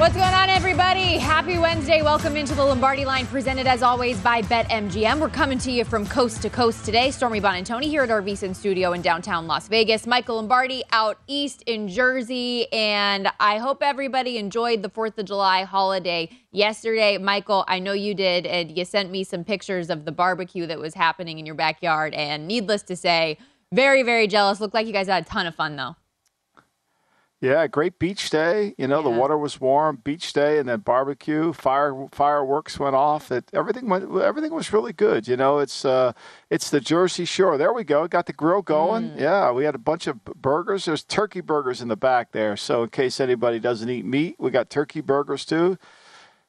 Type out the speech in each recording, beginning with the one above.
What's going on, everybody? Happy Wednesday. Welcome into the Lombardi line, presented as always by BetMGM. We're coming to you from coast to coast today. Stormy Buonantony here at our VSIN studio in downtown Las Vegas. Michael Lombardi out east in Jersey. And I hope everybody enjoyed the 4th of July holiday yesterday. Michael, I know you did. And you sent me some pictures of the barbecue that was happening in your backyard. And needless to say, very, very jealous. Looked like you guys had a ton of fun, though. Yeah, great beach day. You know, Yeah. the water was warm, beach day, and then barbecue, fire fireworks went off. It, everything went, everything was really good. You know, it's uh, it's the Jersey Shore. There we go. Got the grill going. Yeah, we had a bunch of burgers. There's turkey burgers in the back there. So in case anybody doesn't eat meat, we got turkey burgers too.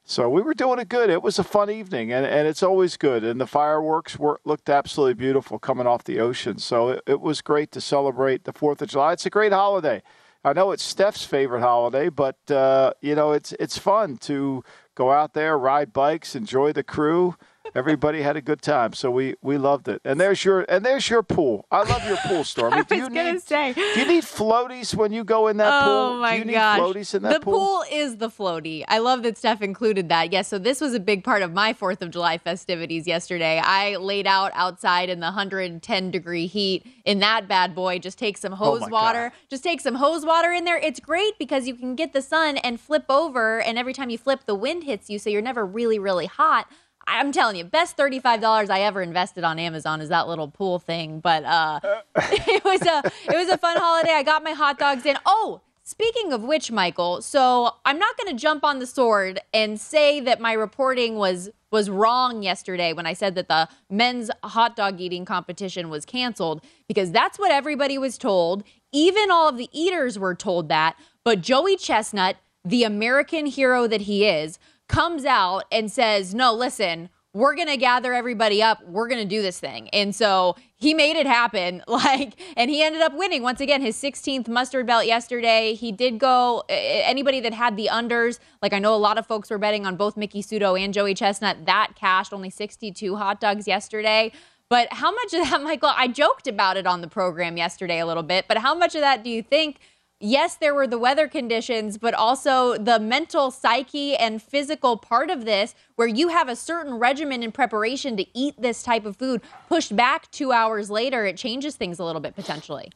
So we were doing it good. It was a fun evening, and, and it's always good. And the fireworks were, looked absolutely beautiful coming off the ocean. So it, it was great to celebrate the Fourth of July. It's a great holiday. I know it's Steph's favorite holiday, but uh, you know it's it's fun to go out there, ride bikes, enjoy the crew. Everybody had a good time, so we we loved it. And there's your and there's your pool. I love your pool, Stormy. I do was you gonna need say. do you need floaties when you go in that oh pool? Oh my do you need gosh. floaties in that the pool? is the floaty. I love that Steph included that. Yes, so this was a big part of my 4th of July festivities yesterday. I laid out outside in the 110 degree heat in that bad boy. Just take some oh hose Oh water. God. Just take some hose water in there. It's great because you can get the sun and flip over and every time you flip the wind hits you so you're never really really hot. I'm telling you, best $35 I ever invested on Amazon is that little pool thing. But uh, it was a it was a fun holiday. I got my hot dogs in. Oh, speaking of which, Michael, so I'm not going to jump on the sword and say that my reporting was was wrong yesterday when I said that the men's hot dog eating competition was canceled because that's what everybody was told. Even all of the eaters were told that. But Joey Chestnut, the American hero that he is, comes out and says, "No, listen, we're going to gather everybody up. We're going to do this thing." And so he made it happen like and he ended up winning once again his 16th mustard belt yesterday. He did go anybody that had the unders, like I know a lot of folks were betting on both Miki Sudo and Joey Chestnut, that cashed only 62 hot dogs yesterday. But how much of that, Michael? I joked about it on the program yesterday a little bit, but how much of that do you think yes, there were the weather conditions, but also the mental psyche and physical part of this, where you have a certain regimen in preparation to eat this type of food, pushed back two hours later, it changes things a little bit potentially.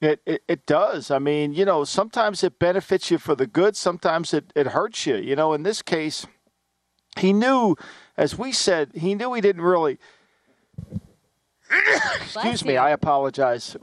It, it it does. I mean, you know, sometimes it benefits you for the good. Sometimes it, it hurts you. You know, in this case, he knew, as we said, he knew he didn't really. Excuse me. I apologize.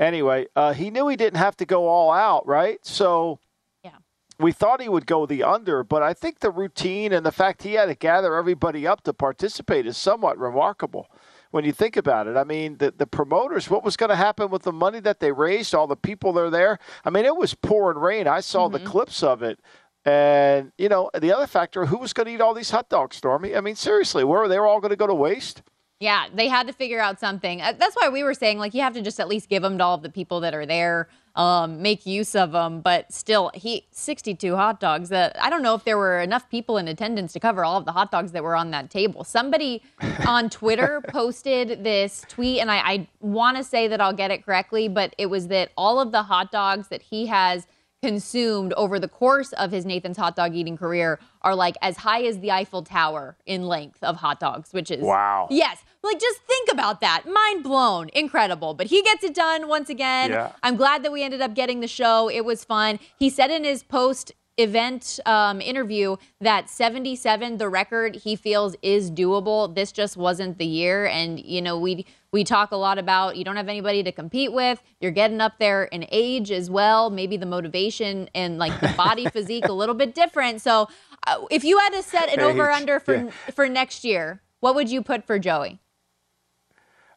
Anyway, uh, he knew he didn't have to go all out, right? So Yeah. we thought he would go the under, but I think the routine and the fact he had to gather everybody up to participate is somewhat remarkable when you think about it. I mean, the, the promoters, what was going to happen with the money that they raised, all the people that are there? I mean, it was pouring rain. I saw the clips of it. And, you know, the other factor, who was going to eat all these hot dogs, Stormy? I mean, seriously, where are they were all going to go to waste? Yeah, they had to figure out something. Uh, That's why we were saying like you have to just at least give them to all of the people that are there, um, make use of them. But still, he 62 hot dogs. That I don't know if there were enough people in attendance to cover all of the hot dogs that were on that table. Somebody on Twitter posted this tweet, and I, I want to say that I'll get it correctly, but it was that all of the hot dogs that he has consumed over the course of his Nathan's hot dog eating career are like as high as the Eiffel Tower in length of hot dogs, which is Wow. Yes. Like just think about that. Mind blown. Incredible. But he gets it done once again. Yeah. I'm glad that we ended up getting the show. It was fun. He said in his post event um, interview that 77 the record he feels is doable. This just wasn't the year. And you know we we talk a lot about you don't have anybody to compete with. You're getting up there in age as well. Maybe the motivation and like the body physique a little bit different. So uh, if you had to set an Age, over under for yeah. for next year what would you put for joey?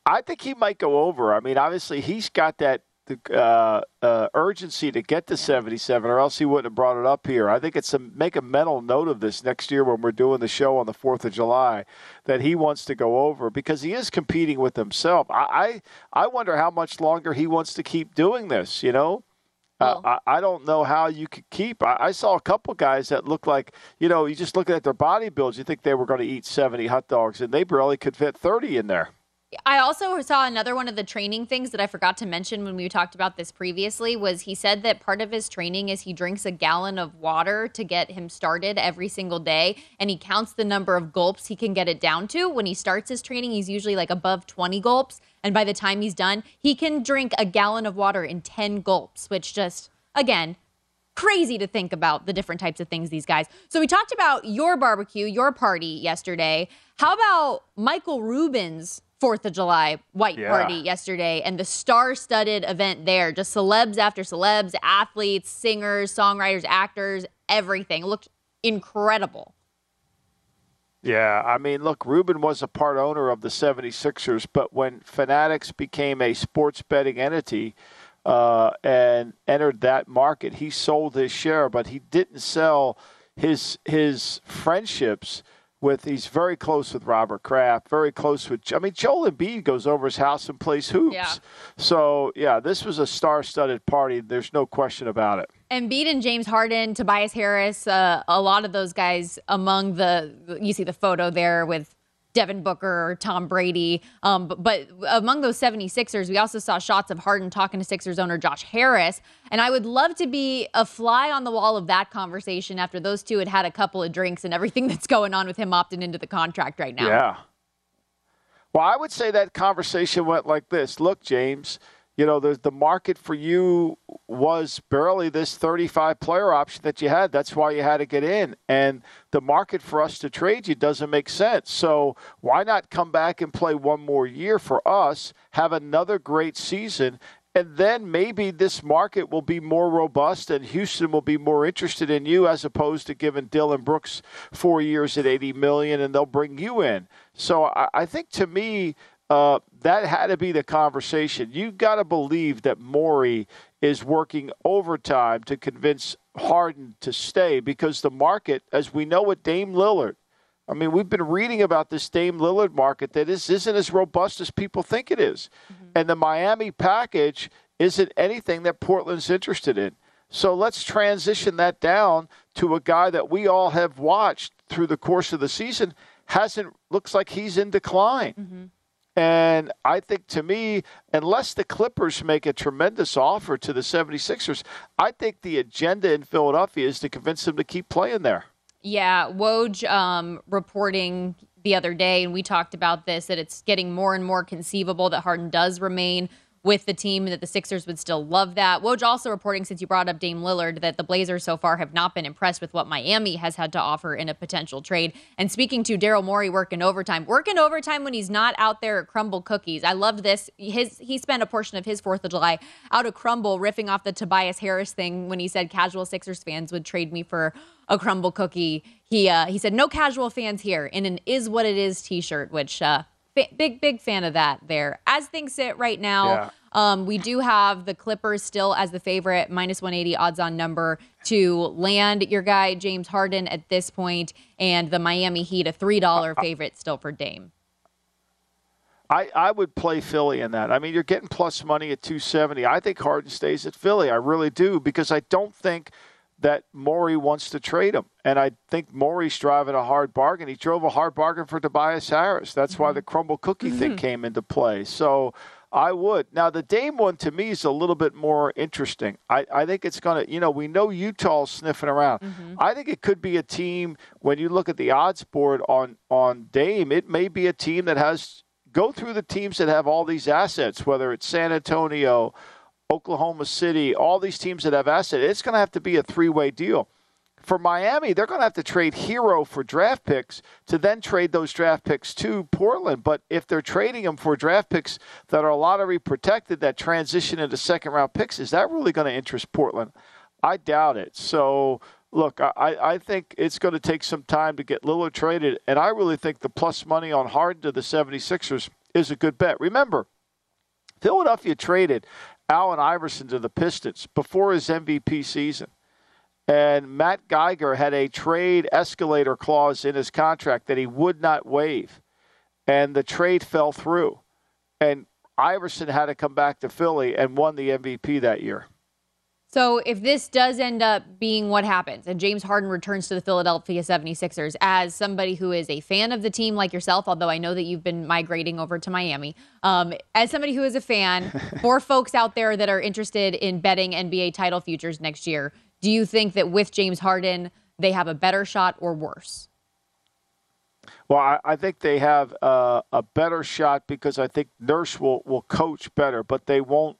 I think he might go over. I mean, obviously he's got that uh, uh, urgency to get to 77, or else he wouldn't have brought it up here. I think it's a make a mental note of this next year when we're doing the show on the 4th of July that he wants to go over because he is competing with himself. I I, I wonder how much longer he wants to keep doing this. You know. Uh, I, I don't know how you could keep. I, I saw a couple guys that look like, you know, you just look at their body builds, you think they were going to eat 70 hot dogs, and they barely could fit 30 in there. I also saw another one of the training things that I forgot to mention when we talked about this previously was he said that part of his training is he drinks a gallon of water to get him started every single day and he counts the number of gulps he can get it down to. When he starts his training, he's usually like above 20 gulps and by the time he's done, he can drink a gallon of water in 10 gulps, which just again, crazy to think about the different types of things these guys. So we talked about your barbecue, your party yesterday. How about Michael Rubin's Fourth of July white Yeah. party yesterday and the star-studded event there? Just celebs after celebs, athletes, singers, songwriters, actors, everything. It looked incredible. Yeah, I mean, look, Rubin was a part owner of the 76ers, but when Fanatics became a sports betting entity uh, and entered that market, he sold his share, but he didn't sell his his friendships with. He's very close with Robert Kraft, very close with. I mean, Joel Embiid goes over his house and plays hoops. Yeah. So yeah, this was a star-studded party. There's no question about it. And Embiid and James Harden, Tobias Harris, uh, a lot of those guys among the, you see the photo there with Devin Booker, Tom Brady. Um, but, but among those 76ers, we also saw shots of Harden talking to Sixers owner Josh Harris. And I would love to be a fly on the wall of that conversation after those two had had a couple of drinks and everything that's going on with him opting into the contract right now. Yeah. Well, I would say that conversation went like this Look, James, you know, the, the market for you was barely this 35 player option that you had. That's why you had to get in. And the market for us to trade you doesn't make sense. So why not come back and play one more year for us, have another great season, and then maybe this market will be more robust and Houston will be more interested in you as opposed to giving Dillon Brooks four years at 80 million and they'll bring you in. So I, I think to me, uh, that had to be the conversation. You've got to believe that Morey is working overtime to convince Harden to stay because the market, as we know with Dame Lillard, I mean, we've been reading about this Dame Lillard market that is, isn't as robust as people think it is. And the Miami package isn't anything that Portland's interested in. So let's transition that down to a guy that we all have watched through the course of the season hasn't looks like he's in decline. And I think to me, unless the Clippers make a tremendous offer to the 76ers, I think the agenda in Philadelphia is to convince them to keep playing there. Yeah, Woj um, reporting the other day, and we talked about this, that it's getting more and more conceivable that Harden does remain with the team that the Sixers would still love that. Woj also reporting, since you brought up Dame Lillard, that the Blazers so far have not been impressed with what Miami has had to offer in a potential trade. And speaking to Daryl Morey working overtime, working overtime when he's not out there at Crumble Cookies. I loved this. His He spent a portion of his 4th of July out of Crumble riffing off the Tobias Harris thing when he said casual Sixers fans would trade me for a crumble cookie. He uh, he said no casual fans here in an is what it is t-shirt, which uh, big big fan of that there. As things sit right now, Yeah. um, we do have the Clippers still as the favorite, minus 180 odds on number to land your guy James Harden at this point, and the Miami Heat a three dollar favorite still for Dame. I, I would play Philly in that. I mean, you're getting plus money at 270. I think Harden stays at Philly. I really do because I don't think that Morey wants to trade him. And I think Morey's driving a hard bargain. He drove a hard bargain for Tobias Harris. That's mm-hmm. why the crumble cookie mm-hmm. thing came into play. So I would. Now, the Dame one to me is a little bit more interesting. I, I think it's going to, you know, we know Utah's sniffing around. Mm-hmm. I think it could be a team, when you look at the odds board on, on Dame, it may be a team that has, go through the teams that have all these assets, whether it's San Antonio, Oklahoma City, all these teams that have assets. It's going to have to be a three way deal for Miami, they're going to have to trade Herro for draft picks to then trade those draft picks to Portland. But if they're trading them for draft picks that are lottery protected that transition into second round picks, is that really going to interest Portland? I doubt it. So, look, I, I think it's going to take some time to get Lillard traded. And I really think the plus money on Harden to the 76ers is a good bet. Remember, Philadelphia traded Allen Iverson to the Pistons before his MVP season. And Matt Geiger had a trade escalator clause in his contract that he would not waive. And the trade fell through. And Iverson had to come back to Philly and won the MVP that year. So if this does end up being what happens and James Harden returns to the Philadelphia 76ers as somebody who is a fan of the team like yourself, although I know that you've been migrating over to Miami, um, as somebody who is a fan, for folks out there that are interested in betting NBA title futures next year, do you think that with James Harden, they have a better shot or worse? Well, I, I think they have uh, a better shot because I think Nurse will, will coach better, but they won't.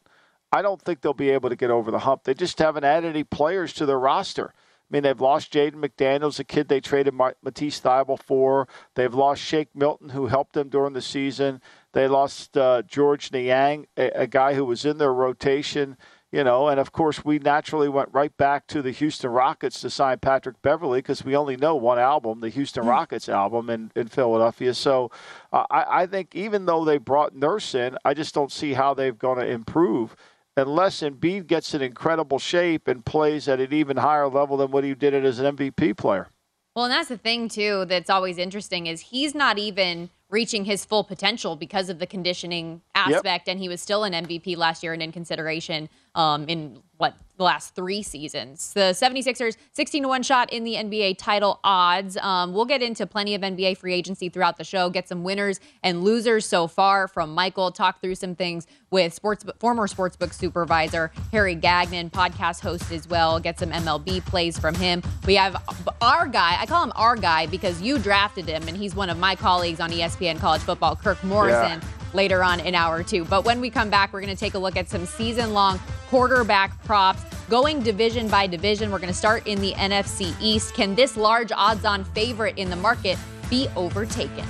I don't think they'll be able to get over the hump. They just haven't added any players to their roster. I mean, they've lost Jaden McDaniels, a kid they traded Matisse Thybulle for. They've lost Shake Milton, who helped them during the season. They lost uh, Georges Niang, a, a, guy who was in their rotation you know, and of course we naturally went right back to the Houston Rockets to sign Patrick Beverley because we only know one album, the Houston hmm. Rockets album in, in Philadelphia. So uh, I, I think even though they brought Nurse in, I just don't see how they're going to improve unless Embiid gets in incredible shape and plays at an even higher level than what he did it as an MVP player. Well, and that's the thing too that's always interesting is he's not even reaching his full potential because of the conditioning aspect, yep. and he was still an MVP last year and in consideration um, in what the last three seasons. The 76ers 16 to 1 shot in the NBA title odds. Um, we'll get into plenty of NBA free agency throughout the show, get some winners and losers so far from Michael, talk through some things with sports former sportsbook supervisor Harry Gagnon, podcast host as well, get some MLB plays from him. We have our guy, I call him our guy because you drafted him and he's one of my colleagues on ESPN College Football, Kirk Morrison. Yeah later on in hour two. But when we come back, we're going to take a look at some season long quarterback props. Going division by division, we're going to start in the NFC East. Can this large odds on favorite in the market be overtaken?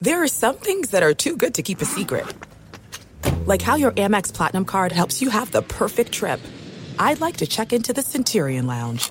There are some things that are too good to keep a secret, like how your Amex Platinum card helps you have the perfect trip. I'd like to check into the Centurion Lounge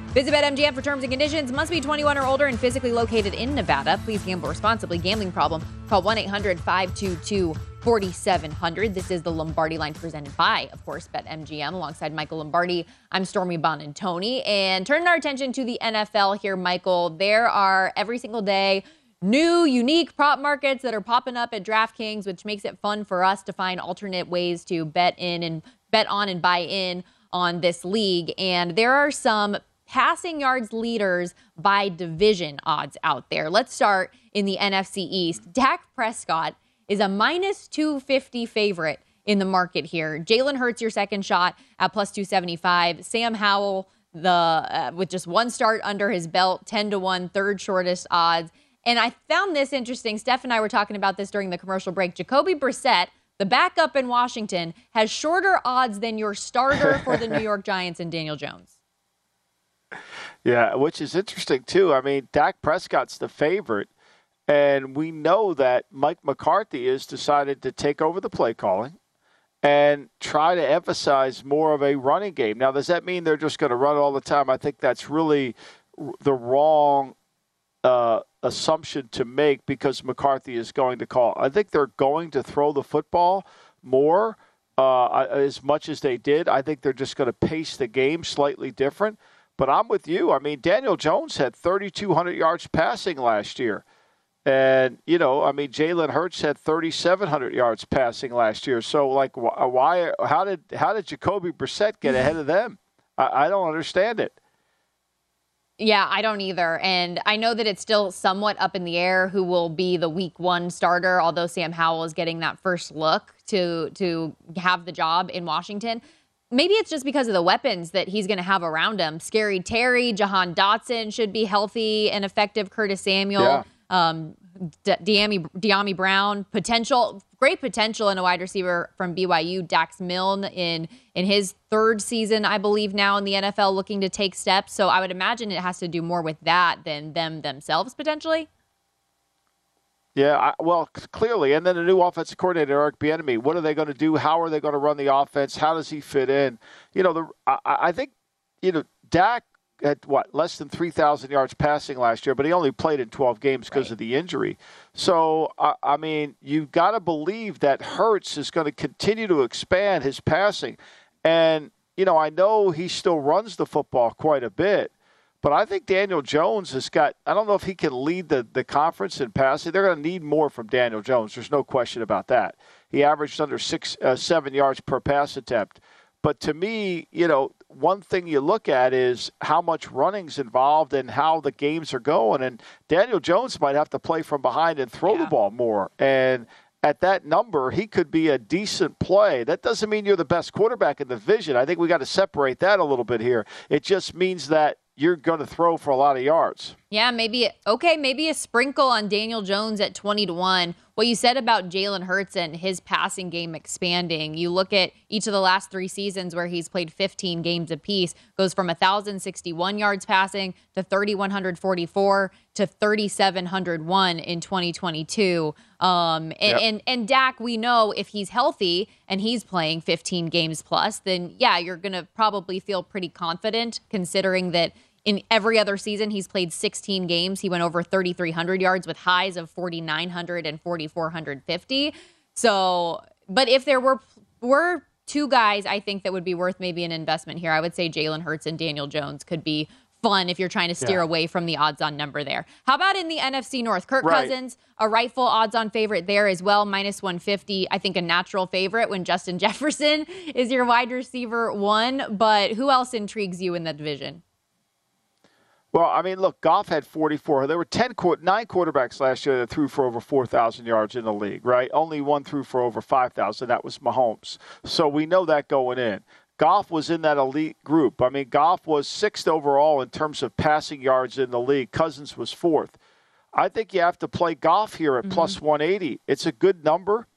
Visit BetMGM for terms and conditions. Must be 21 or older and physically located in Nevada. Please gamble responsibly. Gambling problem? Call 1 800 522 4700. This is the Lombardi line presented by, of course, BetMGM alongside Michael Lombardi. I'm Stormy Buonantony. And turning our attention to the NFL here, Michael, there are every single day new, unique prop markets that are popping up at DraftKings, which makes it fun for us to find alternate ways to bet in and bet on and buy in on this league. And there are some passing yards leaders by division odds out there. Let's start in the NFC East. Dak Prescott is a minus 250 favorite in the market here. Jalen Hurts, your second shot at plus 275. Sam Howell, the uh, with just one start under his belt, 10 to 1, third shortest odds. And I found this interesting. Steph and I were talking about this during the commercial break. Jacoby Brissett, the backup in Washington, has shorter odds than your starter for the New York Giants and Daniel Jones. Yeah, which is interesting too. I mean, Dak Prescott's the favorite, and we know that Mike McCarthy has decided to take over the play calling and try to emphasize more of a running game. Now, does that mean they're just going to run all the time? I think that's really the wrong uh, assumption to make because McCarthy is going to call. I think they're going to throw the football more. Uh, as much as they did, I think they're just going to pace the game slightly different. But I'm with you. I mean, Daniel Jones had 3,200 yards passing last year. And, you know, I mean, Jalen Hurts had 3,700 yards passing last year. So, like, uh, why, how did, how did Jacoby Brissett get ahead of them? I, I don't understand it. Yeah, I don't either. And I know that it's still somewhat up in the air who will be the week one starter, although Sam Howell is getting that first look to to have the job in Washington maybe it's just because of the weapons that he's going to have around him. Scary Terry, Jahan Dotson should be healthy and effective. Curtis Samuel, yeah. um, Dyami Brown, potential, great potential in a wide receiver from BYU. Dax Milne in in his third season, I believe now in the NFL, looking to take steps. So I would imagine it has to do more with that than them themselves potentially. Yeah, I, well, clearly, and then a new offensive coordinator, Eric Bieniemy. What are they going to do? How are they going to run the offense? How does he fit in? You know, the I, I think you know Dak had what less than three thousand yards passing last year, but he only played in twelve games because right. of the injury. So, I, I mean, you've got to believe that Hurts is going to continue to expand his passing, and you know, I know he still runs the football quite a bit. But I think Daniel Jones has got, I don't know if he can lead the, the conference in passing. They're going to need more from Daniel Jones. There's no question about that. He averaged under six, uh, seven yards per pass attempt. But to me, you know, one thing you look at is how much running's involved and how the games are going. And Daniel Jones might have to play from behind and throw yeah. the ball more. And at that number, he could be a decent play. That doesn't mean you're the best quarterback in the division. I think we got to separate that a little bit here. It just means that you're going to throw for a lot of yards. Yeah, maybe okay, maybe a sprinkle on Daniel Jones at 20 to 1. What you said about Jalen Hurts and his passing game expanding. You look at each of the last 3 seasons where he's played 15 games apiece, goes from 1061 yards passing to 3144 to 3701 in 2022. Um and, yep. and and Dak, we know if he's healthy and he's playing 15 games plus, then yeah, you're going to probably feel pretty confident considering that in every other season, he's played 16 games. He went over 3,300 yards with highs of 4,900 and 4,450. So, but if there were were two guys, I think that would be worth maybe an investment here. I would say Jalen Hurts and Daniel Jones could be fun if you're trying to steer yeah. away from the odds on number there. How about in the NFC North? Kirk right. Cousins, a rightful odds on favorite there as well, minus 150. I think a natural favorite when Justin Jefferson is your wide receiver one. But who else intrigues you in the division? Well, I mean, look, Goff had 44. There were 10, nine quarterbacks last year that threw for over 4,000 yards in the league, right? Only one threw for over 5,000. That was Mahomes. So we know that going in. Goff was in that elite group. I mean, Goff was sixth overall in terms of passing yards in the league. Cousins was fourth. I think you have to play Goff here at mm-hmm. plus 180. It's a good number,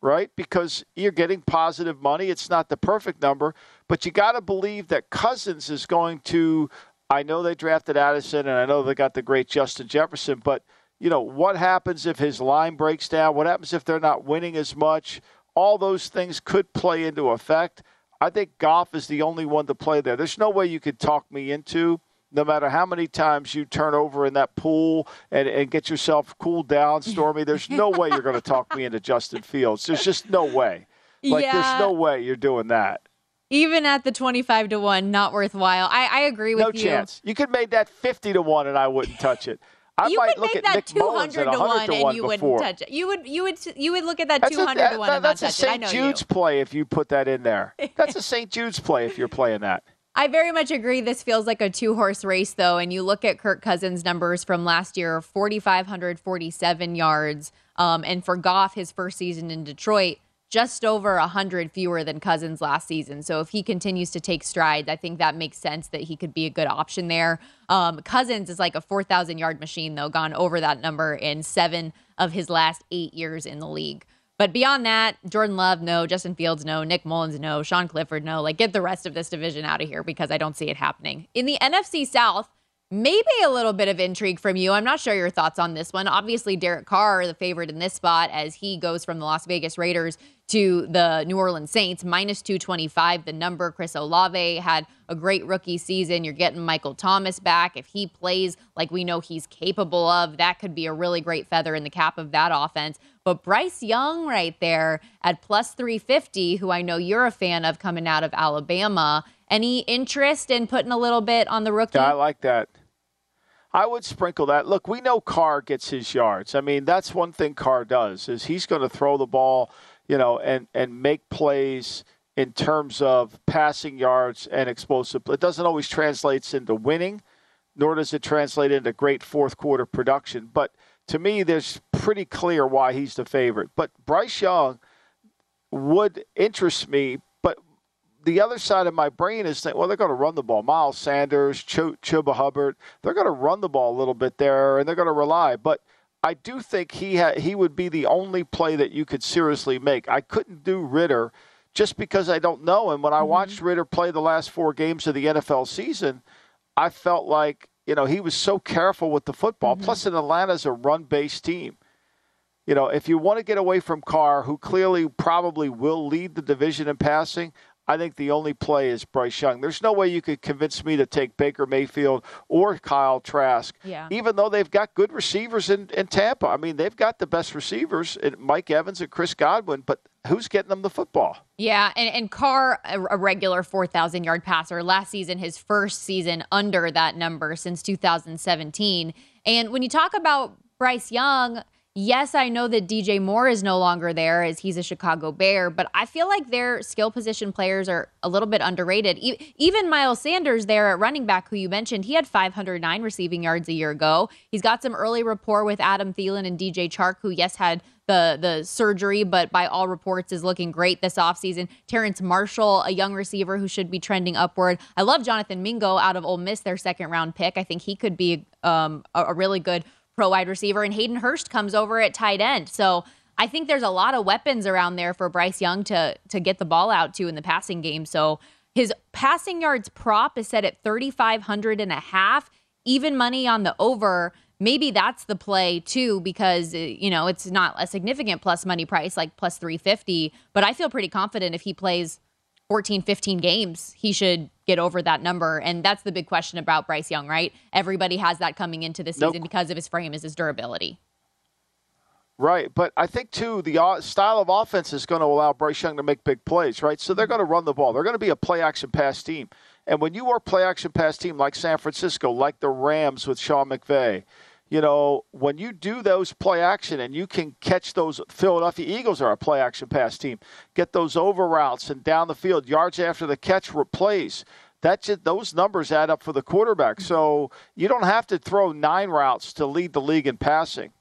right? Because you're getting positive money. It's not the perfect number, but you got to believe that Cousins is going to I know they drafted Addison, and I know they got the great Justin Jefferson, but you know what happens if his line breaks down? What happens if they're not winning as much? All those things could play into effect. I think Goff is the only one to play there. There's no way you could talk me into, no matter how many times you turn over in that pool and, and get yourself cooled down, Stormy. There's no way you're going to talk me into Justin Fields. There's just no way. Like, yeah. there's no way you're doing that even at the 25 to 1 not worthwhile i, I agree with no you no chance you could make that 50 to 1 and i wouldn't touch it I you might look at that Nick 200 to 1 and you before. wouldn't touch it you would you would you would look at that that's 200 a, to 1 that, and that's not a st jude's you. play if you put that in there that's a st jude's play if you're playing that I very much agree. This feels like a two horse race, though. And you look at Kirk Cousins' numbers from last year 4,547 yards. Um, and for Goff, his first season in Detroit, just over 100 fewer than Cousins last season. So if he continues to take strides, I think that makes sense that he could be a good option there. Um, Cousins is like a 4,000 yard machine, though, gone over that number in seven of his last eight years in the league. But beyond that, Jordan Love, no. Justin Fields, no. Nick Mullens, no. Sean Clifford, no. Like, get the rest of this division out of here because I don't see it happening. In the NFC South, maybe a little bit of intrigue from you. I'm not sure your thoughts on this one. Obviously, Derek Carr, the favorite in this spot, as he goes from the Las Vegas Raiders to the New Orleans Saints, minus 225. The number Chris Olave had a great rookie season. You're getting Michael Thomas back. If he plays like we know he's capable of, that could be a really great feather in the cap of that offense. But Bryce Young, right there at plus 350, who I know you're a fan of coming out of Alabama. Any interest in putting a little bit on the rookie? Yeah, I like that. I would sprinkle that. Look, we know Carr gets his yards. I mean, that's one thing Carr does is he's going to throw the ball, you know, and and make plays in terms of passing yards and explosive. It doesn't always translate into winning, nor does it translate into great fourth quarter production. But to me, there's pretty clear why he's the favorite. But Bryce Young would interest me the other side of my brain is that well they're going to run the ball. Miles Sanders, Ch- Chuba Hubbard, they're going to run the ball a little bit there, and they're going to rely. But I do think he ha- he would be the only play that you could seriously make. I couldn't do Ridder just because I don't know him. When I mm-hmm. watched Ridder play the last four games of the NFL season, I felt like you know he was so careful with the football. Mm-hmm. Plus, in Atlanta's a run-based team. You know, if you want to get away from Carr, who clearly probably will lead the division in passing, I think the only play is Bryce Young. There's no way you could convince me to take Baker Mayfield or Kyle Trask, yeah. even though they've got good receivers in, in Tampa. I mean, they've got the best receivers, Mike Evans and Chris Godwin, but who's getting them the football? Yeah, and, and Carr, a, a regular 4,000 yard passer, last season, his first season under that number since 2017. And when you talk about Bryce Young, yes, I know that DJ Moore is no longer there as he's a Chicago Bear, but I feel like their skill position players are a little bit underrated. E- even Miles Sanders there at running back, who you mentioned, he had 509 receiving yards a year ago. He's got some early rapport with Adam Thielen and DJ Chark, who, yes, had the the surgery, but by all reports is looking great this offseason. Terrace Marshall, a young receiver who should be trending upward. I love Jonathan Mingo out of Ole Miss, their second round pick. I think he could be um, a, a really good pro wide receiver, and Hayden Hurst comes over at tight end. So I think there's a lot of weapons around there for Bryce Young to to get the ball out to in the passing game. So his passing yards prop is set at 3,500 and a half. Even money on the over. Maybe that's the play too, because uh, you know it's not a significant plus money price like plus 350. But I feel pretty confident if he plays 14, 15 games, he should get over that number. And that's the big question about Bryce Young, right? Everybody has that coming into the season nope. because of his frame, is his durability. Right, but I think too the uh, style of offense is going to allow Bryce Young to make big plays, right? So they're mm-hmm. going to run the ball. They're going to be a play action pass team, and when you are play action pass team like San Francisco, like the Rams with Sean McVay, you know, when you do those play action and you can catch those, Philadelphia Eagles are a play action pass team, get those over routes and down the field, yards after the catch plays. that just, those numbers add up for the quarterback. So you don't have to throw nine routes to lead the league in passing.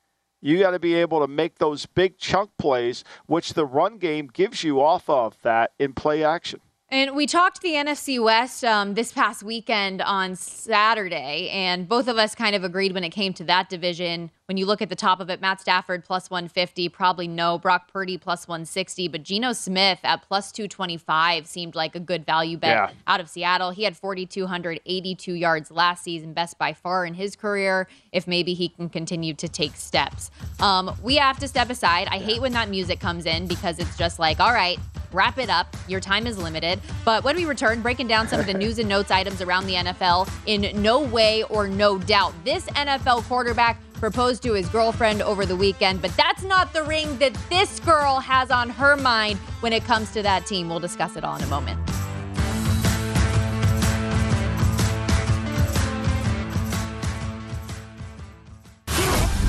You got to be able to make those big chunk plays, which the run game gives you off of that in play action. And we talked the NFC West um, this past weekend on Saturday, and both of us kind of agreed when it came to that division. When you look at the top of it, Matt Stafford plus 150, probably no. Brock Purdy plus 160, but Geno Smith at plus 225 seemed like a good value bet Yeah. out of Seattle. He had 4,282 yards last season, best by far in his career. If maybe he can continue to take steps, um, we have to step aside. I hate when that music comes in because it's just like, all right, wrap it up. Your time is limited. But when we return, breaking down some of the news and notes items around the NFL in no way or no doubt. This NFL quarterback proposed to his girlfriend over the weekend, but that's not the ring that this girl has on her mind when it comes to that team. We'll discuss it all in a moment.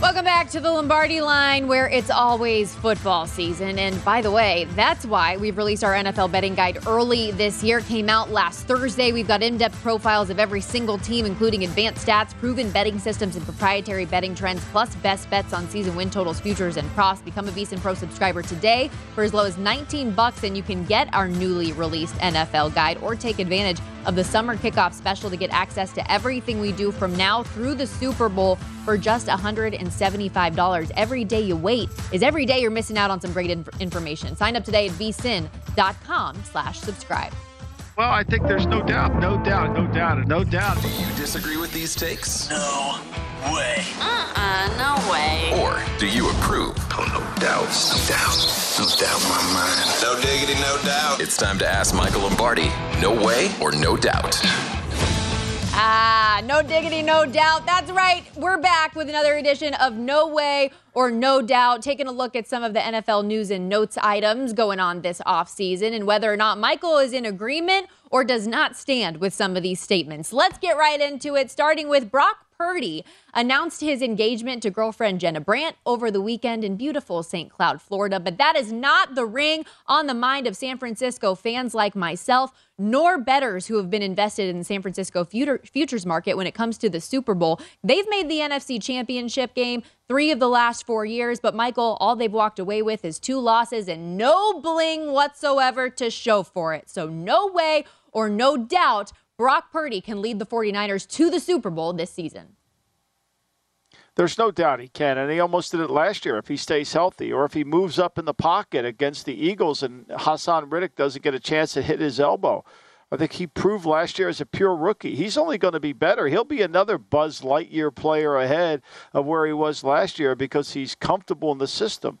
Welcome back to the Lombardi line where it's always football season. And by the way, that's why we've released our NFL betting guide early this year. Came out last Thursday. We've got in depth profiles of every single team, including advanced stats, proven betting systems, and proprietary betting trends, plus best bets on season win totals, futures, and props. Become a VSIN Pro subscriber today for as low as 19 bucks, and you can get our newly released NFL guide or take advantage of the summer kickoff special to get access to everything we do from now through the Super Bowl for just $175. Every day you wait is every day you're missing out on some great inf- information. Sign up today at vsin.com slash subscribe. Well, I think there's no doubt, no doubt, no doubt, no doubt. Do you disagree with these takes? No way. Uh-uh, no way. Or do you approve? Oh, no doubts, no doubt, no doubt in my mind. No diggity, no doubt. It's time to ask Michael Lombardi. No way or no doubt. Ah, no diggity, no doubt. That's right. We're back with another edition of No Way or No Doubt, taking a look at some of the NFL news and notes items going on this offseason and whether or not Michael is in agreement or does not stand with some of these statements. Let's get right into it, starting with Brock Purdy announced his engagement to girlfriend Jenna Brandt over the weekend in beautiful St. Cloud, Florida. But that is not the ring on the mind of San Francisco fans like myself, nor bettors who have been invested in the San Francisco future, futures market when it comes to the Super Bowl. They've made the NFC Championship game three of the last four years, but Michael, all they've walked away with is two losses and no bling whatsoever to show for it. So, no way or no doubt Brock Purdy can lead the 49ers to the Super Bowl this season. There's no doubt he can, and he almost did it last year if he stays healthy, or if he moves up in the pocket against the Eagles and Haason Reddick doesn't get a chance to hit his elbow. I think he proved last year as a pure rookie. He's only going to be better. He'll be another Buzz Lightyear player ahead of where he was last year because he's comfortable in the system.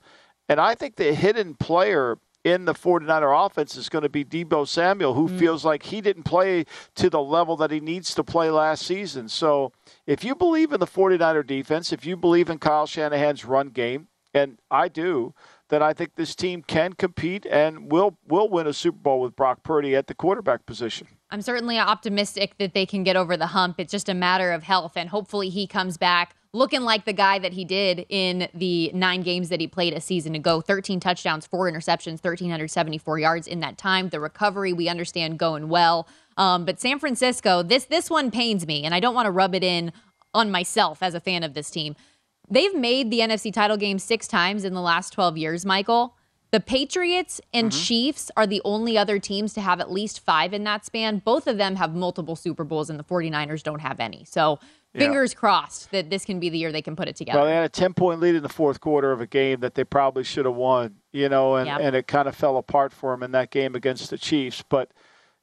And I think the hidden player in the 49er offense is going to be Deebo Samuel, who Mm. feels like he didn't play to the level that he needs to play last season. So if you believe in the 49er defense, if you believe in Kyle Shanahan's run game, and I do, then I think this team can compete and will will win a Super Bowl with Brock Purdy at the quarterback position. I'm certainly optimistic that they can get over the hump. It's just a matter of health, and hopefully he comes back looking like the guy that he did in the nine games that he played a season ago 13 touchdowns, four interceptions, 1,374 yards in that time. The recovery, we understand, going well. Um, but San Francisco, this this one pains me, and I don't want to rub it in on myself as a fan of this team. They've made the NFC title game six times in the last 12 years, Michael. The Patriots and Chiefs are the only other teams to have at least five in that span. Both of them have multiple Super Bowls, and the 49ers don't have any. So, Yeah. fingers crossed that this can be the year they can put it together. Well, they had a 10 point lead in the fourth quarter of a game that they probably should have won, you know, and, Yep. and it kind of fell apart for them in that game against the Chiefs. But,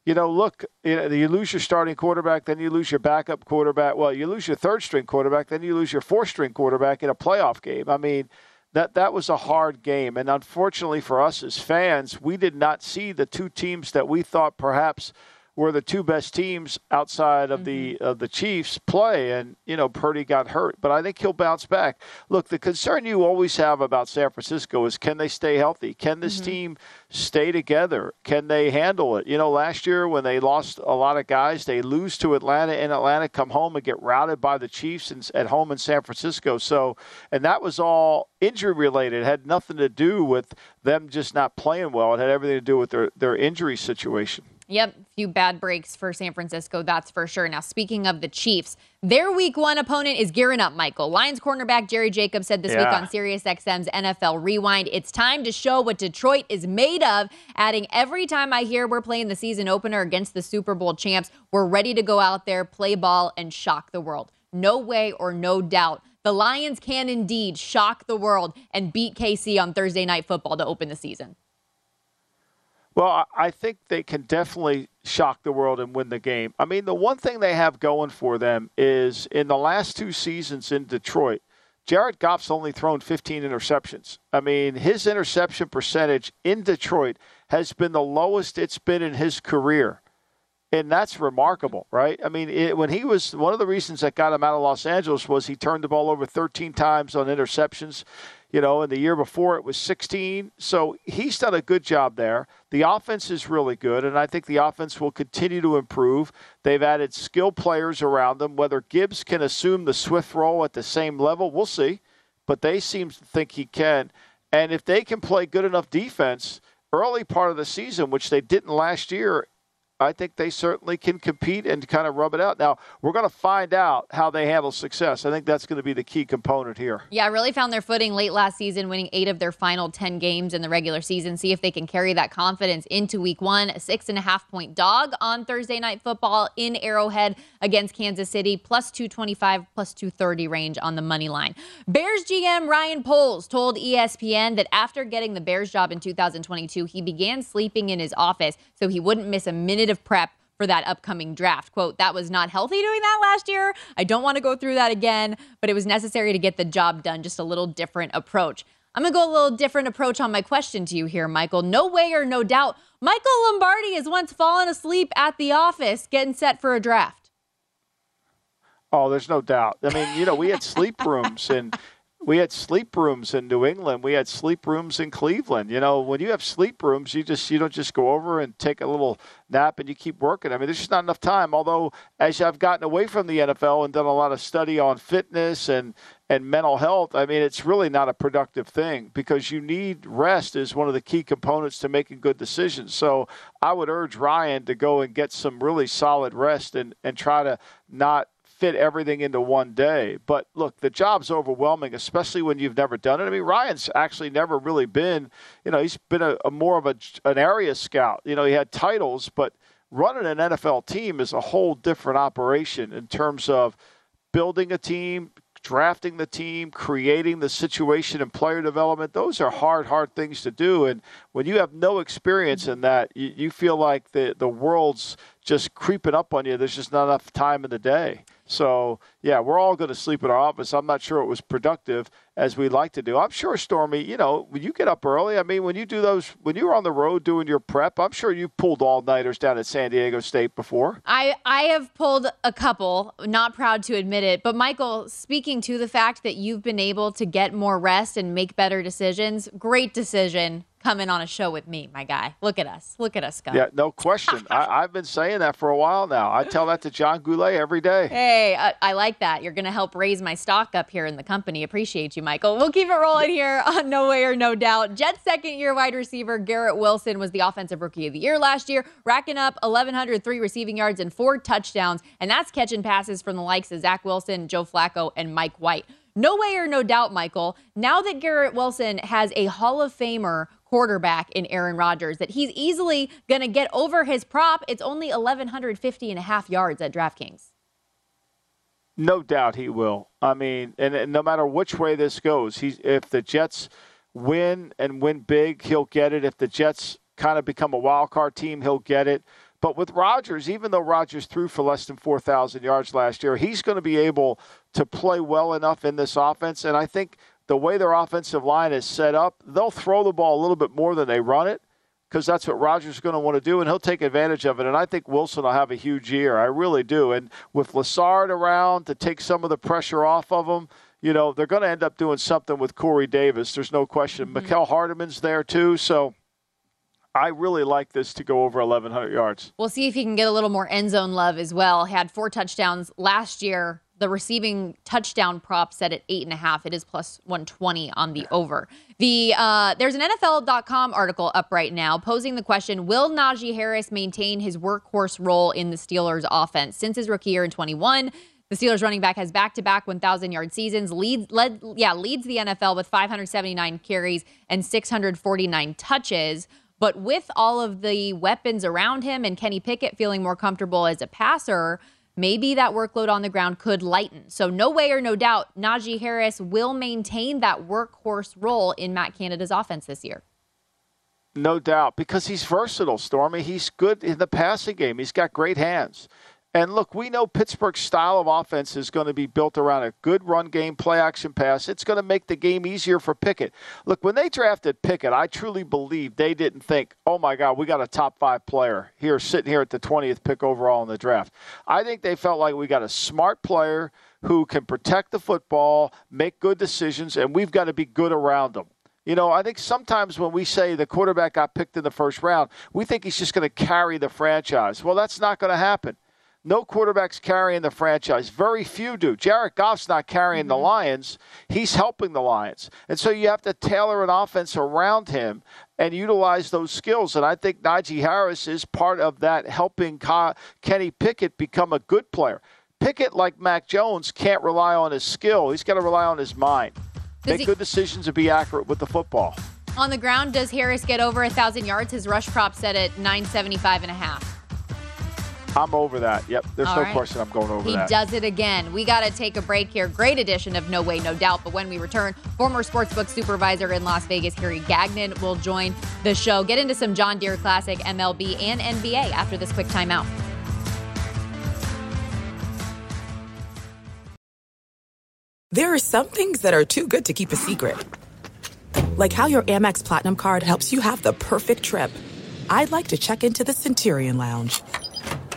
you know, look, you, know, you lose your starting quarterback, then you lose your backup quarterback. Well, you lose your third string quarterback, then you lose your fourth string quarterback in a playoff game. I mean, that, that was a hard game. And unfortunately for us as fans, we did not see the two teams that we thought perhaps where the two best teams outside of the mm-hmm. of the Chiefs play, and you know Purdy got hurt, but I think he'll bounce back. Look, the concern you always have about San Francisco is can they stay healthy? Can this mm-hmm. team stay together? Can they handle it? You know, last year when they lost a lot of guys, they lose to Atlanta in Atlanta, come home and get routed by the Chiefs in, at home in San Francisco. So, and that was all injury related. It had nothing to do with them just not playing well. It had everything to do with their their injury situation. Yep, a few bad breaks for San Francisco, that's for sure. Now, speaking of the Chiefs, their week one opponent is gearing up, Michael. Lions cornerback Jerry Jacobs said this week on SiriusXM's NFL Rewind, it's time to show what Detroit is made of, adding every time I hear we're playing the season opener against the Super Bowl champs, we're ready to go out there, play ball, and shock the world. No way or no doubt. The Lions can indeed shock the world and beat KC on Thursday Night Football to open the season. Well, I- think they can definitely shock the world and win the game. I mean, the one thing they have going for them is in the last two seasons in Detroit, Jared Goff's only thrown 15 interceptions. I mean, his interception percentage in Detroit has been the lowest it's been in his career. And that's remarkable, right? I mean, it, when he was one of the reasons that got him out of Los Angeles was he turned the ball over 13 times on interceptions. You know, and the year before it was 16. So he's done a good job there. The offense is really good, and I think the offense will continue to improve. They've added skill players around them. Whether Gibbs can assume the Swift role at the same level, we'll see. But they seem to think he can. And if they can play good enough defense early part of the season, which they didn't last year, I think they certainly can compete and kind of rub it out. Now, we're going to find out how they handle success. I think that's going to be the key component here. Yeah, really found their footing late last season, winning eight of their final 10 games in the regular season. See if they can carry that confidence into week one. A six and a half point dog on Thursday Night Football in Arrowhead against Kansas City, plus 225, plus 230 range on the money line. Bears GM Ryan Poles told ESPN that after getting the Bears job in 2022, he began sleeping in his office so he wouldn't miss a minute of prep for that upcoming draft. Quote, that was not healthy doing that last year. I don't want to go through that again, but it was necessary to get the job done. Just a little different approach. I'm going to go a little different approach on my question to you here, Michael. No way or no doubt, Michael Lombardi has once fallen asleep at the office getting set for a draft. Oh, there's no doubt. I mean, you know, we had sleep rooms and we had sleep rooms in New England. We had sleep rooms in Cleveland. You know, when you have sleep rooms, you just you don't just go over and take a little nap and you keep working. I mean, there's just not enough time. Although, as I've gotten away from the NFL and done a lot of study on fitness and and mental health, I mean, it's really not a productive thing because you need rest is one of the key components to making good decisions. So I would urge Ryan to go and get some really solid rest and and try to not fit everything into one day. But look, the job's overwhelming, especially when you've never done it. I mean, Ryan's actually never really been, you know, he's been a, a more of a, an area scout. You know, he had titles, but running an NFL team is a whole different operation in terms of building a team, drafting the team, creating the situation and player development. Those are hard, hard things to do. And when you have no experience in that, you, you feel like the, the world's just creeping up on you. There's just not enough time in the day. So, yeah, we're all going to sleep in our office. I'm not sure it was productive as we'd like to do. I'm sure, Stormy, you know, when you get up early, I mean, when you do those, when you were on the road doing your prep, I'm sure you pulled all nighters down at San Diego State before. I, I have pulled a couple, not proud to admit it. But Michael, speaking to the fact that you've been able to get more rest and make better decisions, great decision coming on a show with me, my guy. Look at us. Look at us go. Yeah, no question. I, I've been saying that for a while now. I tell that to John Goulet every day. Hey, I, I like that. You're going to help raise my stock up here in the company. Appreciate you, Michael. We'll keep it rolling here on No Way or No Doubt. Jets' second year wide receiver Garrett Wilson was the offensive rookie of the year last year, racking up 1,103 receiving yards and four touchdowns. And that's catching passes from the likes of Zach Wilson, Joe Flacco, and Mike White. No way or no doubt, Michael, now that Garrett Wilson has a Hall of Famer quarterback in Aaron Rodgers, that he's easily going to get over his prop. It's only 1,150 and a half yards at DraftKings. No doubt he will. I mean, and, and no matter which way this goes, he's if the Jets win and win big, he'll get it. If the Jets kind of become a wild card team, he'll get it. But with Rodgers, even though Rodgers threw for less than 4,000 yards last year, he's going to be able to play well enough in this offense. And I think the way their offensive line is set up, they'll throw the ball a little bit more than they run it. because that's what Rodgers is going to want to do, and he'll take advantage of it. And I think Wilson will have a huge year. I really do. And with Lazard around to take some of the pressure off of him, you know, they're going to end up doing something with Corey Davis. There's no question. mm hmm Hardman's there too. So I really like this to go over 1,100 yards. We'll see if he can get a little more end zone love as well. Had four touchdowns last year. The receiving touchdown prop set at eight and a half. It is plus 120 on the over. The uh, there's an NFL.com article up right now posing the question: Will Najee Harris maintain his workhorse role in the Steelers' offense since his rookie year in 21? The Steelers running back has back-to-back 1,000-yard seasons. Leads, led, yeah, leads the NFL with 579 carries and 649 touches. But with all of the weapons around him and Kenny Pickett feeling more comfortable as a passer, maybe that workload on the ground could lighten. So, no way or no doubt, Najee Harris will maintain that workhorse role in Matt Canada's offense this year. No doubt, because he's versatile, Stormy. He's good in the passing game. He's got great hands. And look, we know Pittsburgh's style of offense is going to be built around a good run game, play action pass. It's going to make the game easier for Pickett. Look, when they drafted Pickett, I truly believe they didn't think, oh my God, we got a top five player here sitting here at the 20th pick overall in the draft. I think they felt like we got a smart player who can protect the football, make good decisions, and we've got to be good around them. You know, I think sometimes when we say the quarterback got picked in the first round, we think he's just going to carry the franchise. Well, that's not going to happen. No quarterbacks carrying the franchise. Very few do. Jared Goff's not carrying mm-hmm. the Lions. He's helping the Lions. And so you have to tailor an offense around him and utilize those skills. And I think Najee Harris is part of that helping Kenny Pickett become a good player. Pickett, like Mac Jones, can't rely on his skill. He's got to rely on his mind. Does Make he- good decisions and be accurate with the football. On the ground, does Harris get over a 1,000 yards? His rush prop set at 975 and a half. I'm over that. Yep. There's All no right. question I'm going over he that. He does it again. We got to take a break here. Great edition of No Way, No Doubt. But when we return, former sportsbook supervisor in Las Vegas, Harry Gagnon, will join the show. Get into some John Deere Classic, MLB, and NBA after this quick timeout. There are some things that are too good to keep a secret. Like how your Amex Platinum card helps you have the perfect trip. I'd like to check into the Centurion Lounge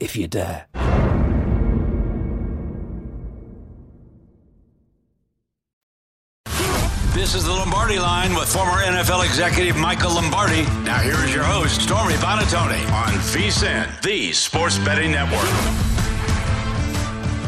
if you dare. This is the Lombardi line with former NFL executive Michael Lombardi. Now, here is your host, Stormy Buonantony, on VSIN, the Sports Betting Network.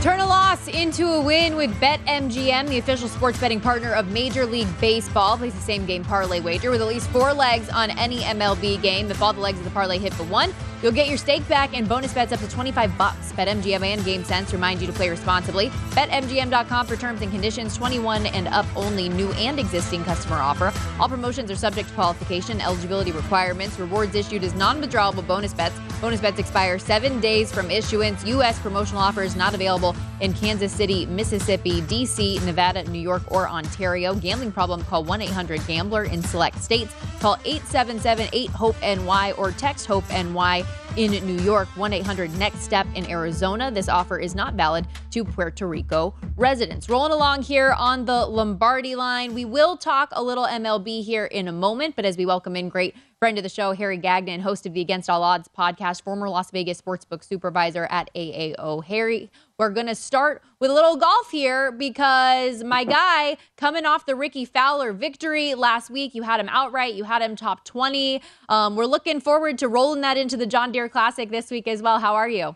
Turn a loss into a win with BetMGM, the official sports betting partner of Major League Baseball. Place the same game parlay wager with at least four legs on any MLB game. If all the legs of the parlay hit the one, You'll get your stake back and bonus bets up to 25 bucks. BetMGM and GameSense remind you to play responsibly. BetMGM.com for terms and conditions. 21 and up only. New and existing customer offer. All promotions are subject to qualification, eligibility requirements. Rewards issued as non-withdrawable bonus bets. Bonus bets expire seven days from issuance. U.S. promotional offers not available in Kansas City, Mississippi, D.C., Nevada, New York, or Ontario. Gambling problem? Call 1-800-GAMBLER in select states. Call 877-8-HOPE-NY or text HOPE-NY in New York, 1 800 NEXT STEP in Arizona. This offer is not valid to Puerto Rico residents. Rolling along here on the Lombardi line. We will talk a little MLB here in a moment, but as we welcome in great friend of the show, Harry Gagnon, host of the Against All Odds podcast, former Las Vegas sportsbook supervisor at AAO. Harry, we're going to start with a little golf here because my guy coming off the Rickie Fowler victory last week, you had him outright, you had him top 20. Um, we're looking forward to rolling that into the John Deere Classic this week as well. How are you?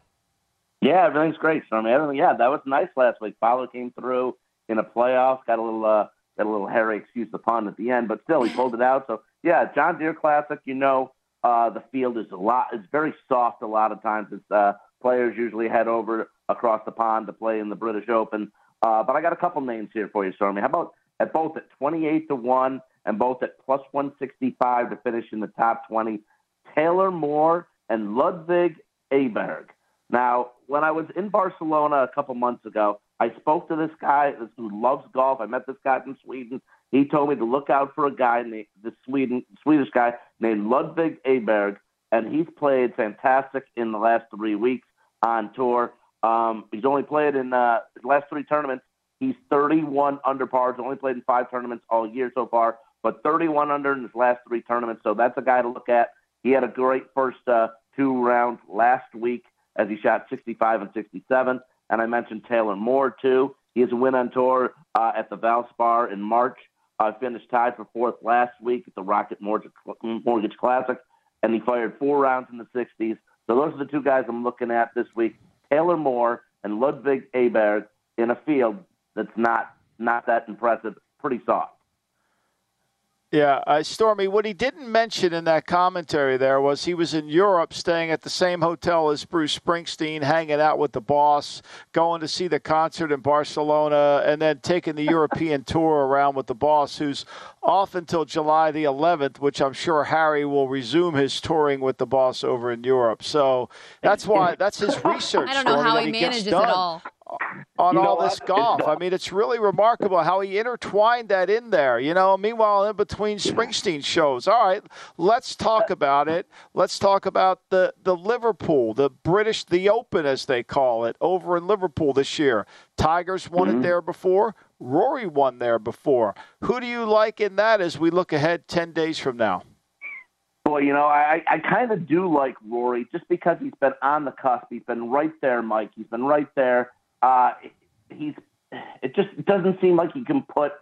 Yeah, everything's great, Stormy. Everything, yeah, that was nice last week. Fowler came through in a playoff, got a little uh, got a little hairy, excuse the pun, at the end, but still he pulled it out. So yeah, John Deere Classic. You know, uh, the field is a lot. It's very soft a lot of times. It's uh, players usually head over across the pond to play in the British Open. Uh, but I got a couple names here for you, Stormy. How about at both at 28 to one and both at plus 165 to finish in the top 20? Taylor Moore and Ludvig Aberg. Now, when I was in Barcelona a couple months ago, I spoke to this guy who loves golf. I met this guy from Sweden. He told me to look out for a guy named the Sweden Swedish guy named Ludvig Aberg, and he's played fantastic in the last three weeks on tour. Um, he's only played in uh, his last three tournaments. He's 31 under par. He's only played in five tournaments all year so far, but 31 under in his last three tournaments. So that's a guy to look at. He had a great first uh, two rounds last week as he shot 65 and 67. And I mentioned Taylor Moore too. He has a win on tour uh, at the Valspar in March. Uh, finished tied for fourth last week at the Rocket Mortgage, Mortgage Classic, and he fired four rounds in the 60s. So those are the two guys I'm looking at this week: Taylor Moore and Ludvig Aberg in a field that's not not that impressive, pretty soft. Yeah, uh, Stormy, what he didn't mention in that commentary there was he was in Europe staying at the same hotel as Bruce Springsteen, hanging out with the boss, going to see the concert in Barcelona, and then taking the European tour around with the boss, who's off until July the 11th, which I'm sure Harry will resume his touring with the boss over in Europe. So that's why that's his research. I don't know Stormy, how he gets manages it all. On You know all this what? golf. I mean, it's really remarkable how he intertwined that in there. You know, meanwhile, in between Springsteen shows. All right, let's talk about it. Let's talk about the the Liverpool, the British, the Open as they call it, over in Liverpool this year. Tigers won Mm-hmm. it there before. Rory won there before. Who do you like in that as we look ahead ten days from now? Well, you know, I, I kind of do like Rory just because he's been on the cusp. He's been right there, Mike. He's been right there. Uh, he's. It just doesn't seem like he can put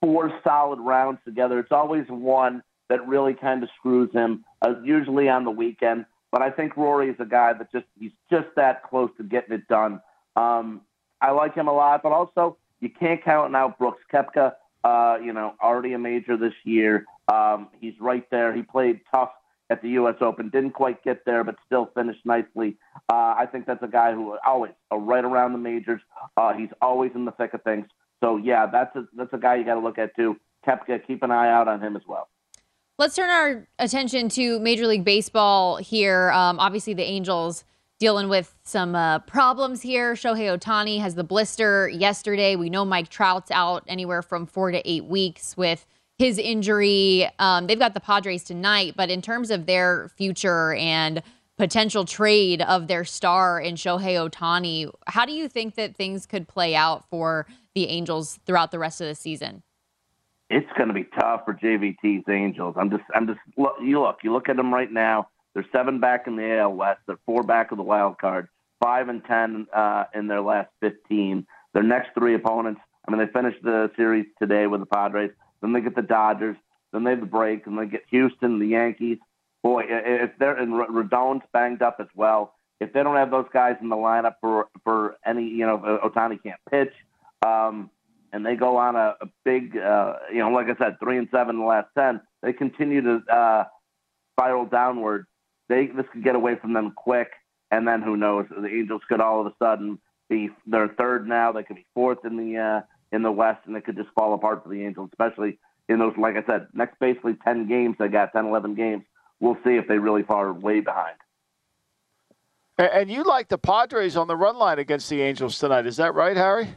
four solid rounds together. It's always one that really kind of screws him. Uh, usually on the weekend, but I think Rory is a guy that just he's just that close to getting it done. Um, I like him a lot, but also you can't count out Brooks Koepka. Uh, you know, already a major this year. Um, he's right there. He played tough at the U.S. Open, didn't quite get there, but still finished nicely. Uh, I think that's a guy who always uh, right around the majors. Uh, he's always in the thick of things. So yeah, that's a that's a guy you got to look at too. Koepka, keep an eye out on him as well. Let's turn our attention to Major League Baseball here. Um, obviously, the Angels dealing with some uh, problems here. Shohei Ohtani has the blister yesterday. We know Mike Trout's out anywhere from four to eight weeks with his injury. Um, they've got the Padres tonight, but in terms of their future and potential trade of their star in Shohei Ohtani, how do you think that things could play out for the Angels throughout the rest of the season? it's going to be tough for JVT's Angels. I'm just, I'm just, look, you look, you look at them right now. They're seven back in the AL West. They're four back of the wild card. Five and ten uh, in their last 15. Their next three opponents. I mean, they finished the series today with the Padres. Then they get the Dodgers. Then they have the break, and they get Houston, the Yankees. Boy, if they're and Rendon's banged up as well. If they don't have those guys in the lineup for for any, you know, Ohtani can't pitch. Um, and they go on a, a big, uh, you know, like I said, three and seven in the last ten. They continue to uh, spiral downward. They this could get away from them quick, and then who knows? The Angels could all of a sudden be they're third now. They could be fourth in the uh, in the West, and it could just fall apart for the Angels, especially in those, like I said, next basically ten games. They got 10, 11 games. We'll see if they really fall way behind. And you like the Padres on the run line against the Angels tonight. Is that right, Harry?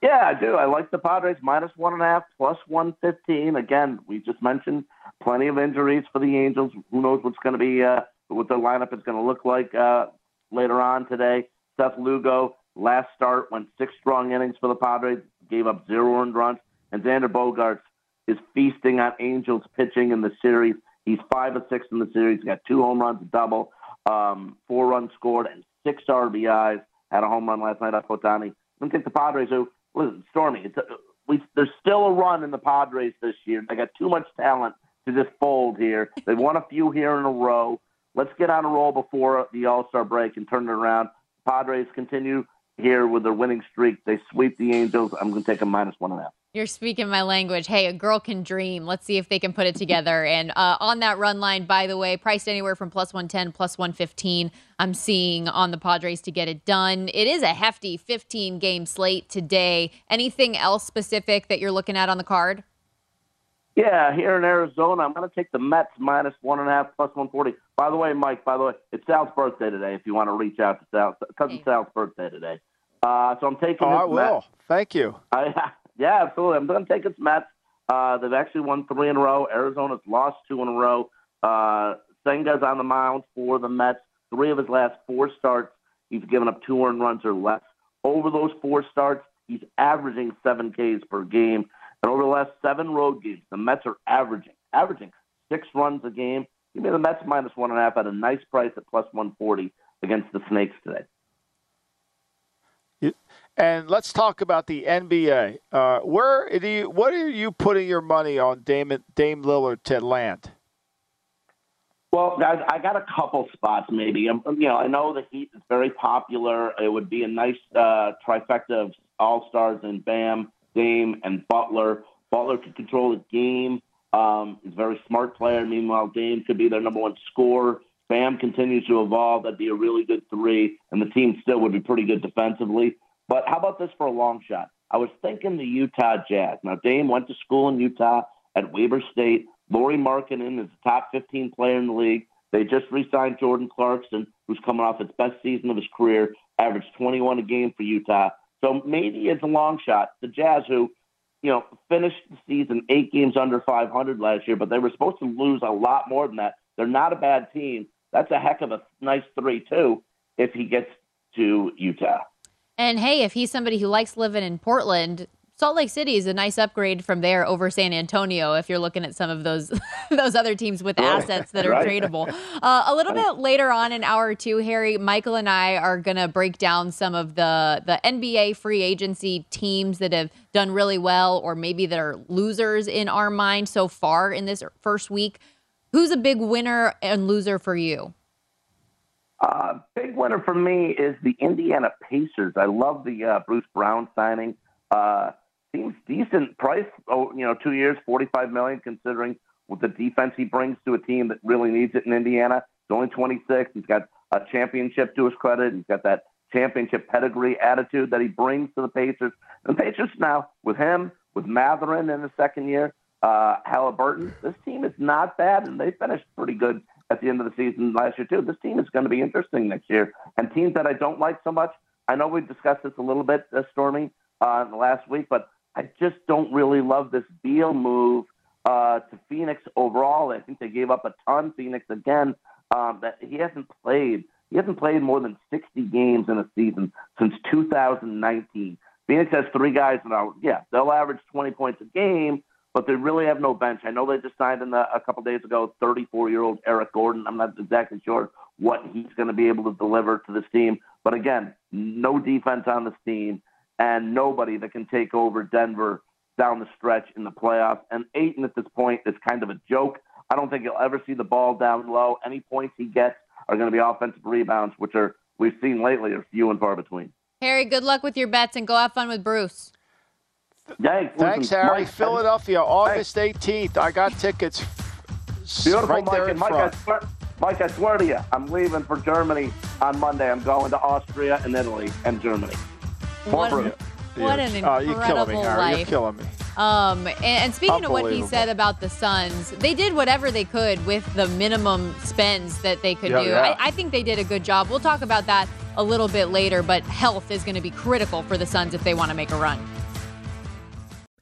Yeah, I do. I like the Padres minus one and a half, plus one fifteen. Again, we just mentioned plenty of injuries for the Angels. Who knows what's going to be uh, what the lineup is going to look like uh, later on today. Seth Lugo last start went six strong innings for the Padres, gave up zero earned runs, and Xander Bogaerts is feasting on Angels pitching in the series. He's five of six in the series. He's got two home runs, a double, um, four runs scored, and six RBIs. Had a home run last night off Ohtani. I'm gonna the Padres. Who listen, Stormy. It's a, we, there's still a run in the Padres this year. They got too much talent to just fold here. They've won a few here in a row. Let's get on a roll before the All Star break and turn it around. Padres continue here with their winning streak. They sweep the Angels. I'm going to take a minus one and a half. You're speaking my language. Hey, a girl can dream. Let's see if they can put it together. And uh, on that run line, by the way, priced anywhere from plus 110, plus 115, I'm seeing on the Padres to get it done. It is a hefty 15 game slate today. Anything else specific that you're looking at on the card? Yeah, here in Arizona, I'm going to take the Mets minus one and a half, plus 140. By the way, Mike, by the way, it's Sal's birthday today if you want to reach out to Sal. Cousin Sal's birthday today. Uh, so I'm taking Oh, his I will. Mets. Thank you. I, yeah, absolutely. I'm going to take its Mets. Uh, they've actually won three in a row. Arizona's lost two in a row. Uh, Senga's on the mound for the Mets. Three of his last four starts, he's given up two earned runs or less. Over those four starts, he's averaging seven Ks per game. And over the last seven road games, the Mets are averaging averaging six runs a game. Give me the Mets minus one and a half at a nice price at plus 140 against the Snakes today. And let's talk about the NBA. Uh, where do you, what are you putting your money on Dame, Dame Lillard to land? Well, guys, I got a couple spots maybe. Um, you know, I know the Heat is very popular. It would be a nice uh, trifecta of all stars and Bam, Dame, and Butler. Butler could control the game. Um, he's a very smart player. Meanwhile, Dame could be their number one scorer. Bam continues to evolve. That'd be a really good three, and the team still would be pretty good defensively. But how about this for a long shot? I was thinking the Utah Jazz. Now, Dame went to school in Utah at Weber State. Lauri Markkanen is a top 15 player in the league. They just re-signed Jordan Clarkson, who's coming off his best season of his career, averaged 21 a game for Utah. So maybe it's a long shot. The Jazz, who, you know, finished the season eight games under 500 last year, but they were supposed to lose a lot more than that. They're not a bad team. That's a heck of a nice three too if he gets to Utah. And hey, if he's somebody who likes living in Portland, Salt Lake City is a nice upgrade from there over San Antonio. If you're looking at some of those those other teams with assets that are Right. tradable, uh, a little bit later on in hour two, Harry, Michael, and I are gonna break down some of the the NBA free agency teams that have done really well, or maybe that are losers in our mind so far in this first week. Who's a big winner and loser for you? Uh, big winner for me is the Indiana Pacers. I love the uh, Bruce Brown signing. Uh, seems decent price. Oh, you know, two years, forty-five million, considering what the defense he brings to a team that really needs it in Indiana. He's only twenty-six. He's got a championship to his credit. He's got that championship pedigree attitude that he brings to the Pacers. And the Pacers now with him, with Mathurin in the second year, uh, Halliburton. This team is not bad, and they finished pretty good at the end of the season last year too. This team is going to be interesting next year. And teams that I don't like so much, I know we discussed this a little bit, uh, Stormy, uh, last week, but I just don't really love this Beal move uh, to Phoenix overall. I think they gave up a ton. Phoenix again. Um, that he hasn't played. He hasn't played more than 60 games in a season since 2019. Phoenix has three guys now. Yeah, they'll average 20 points a game, but they really have no bench. I know they just signed in the, a couple days ago 34 year old Eric Gordon. I'm not exactly sure what he's going to be able to deliver to this team. But again, no defense on this team and nobody that can take over Denver down the stretch in the playoffs. And Ayton at this point is kind of a joke. I don't think he'll ever see the ball down low. Any points he gets are going to be offensive rebounds, which are we've seen lately are few and far between. Harry, good luck with your bets and go have fun with Bruce. Thanks, Thanks, Harry. Mike, Philadelphia, August 18th. I got tickets Beautiful, right Mike. there in And Mike, I swear, Mike, I swear to you, I'm leaving for Germany on Monday. I'm going to Austria and Italy and Germany. What, an Oh, you're incredible killing me, Harry. You're life. killing me. Um, and, and speaking of what he said about the Suns, they did whatever they could with the minimum spends that they could Yeah, do. yeah. I, I think they did a good job. We'll talk about that a little bit later, but health is going to be critical for the Suns if they want to make a run.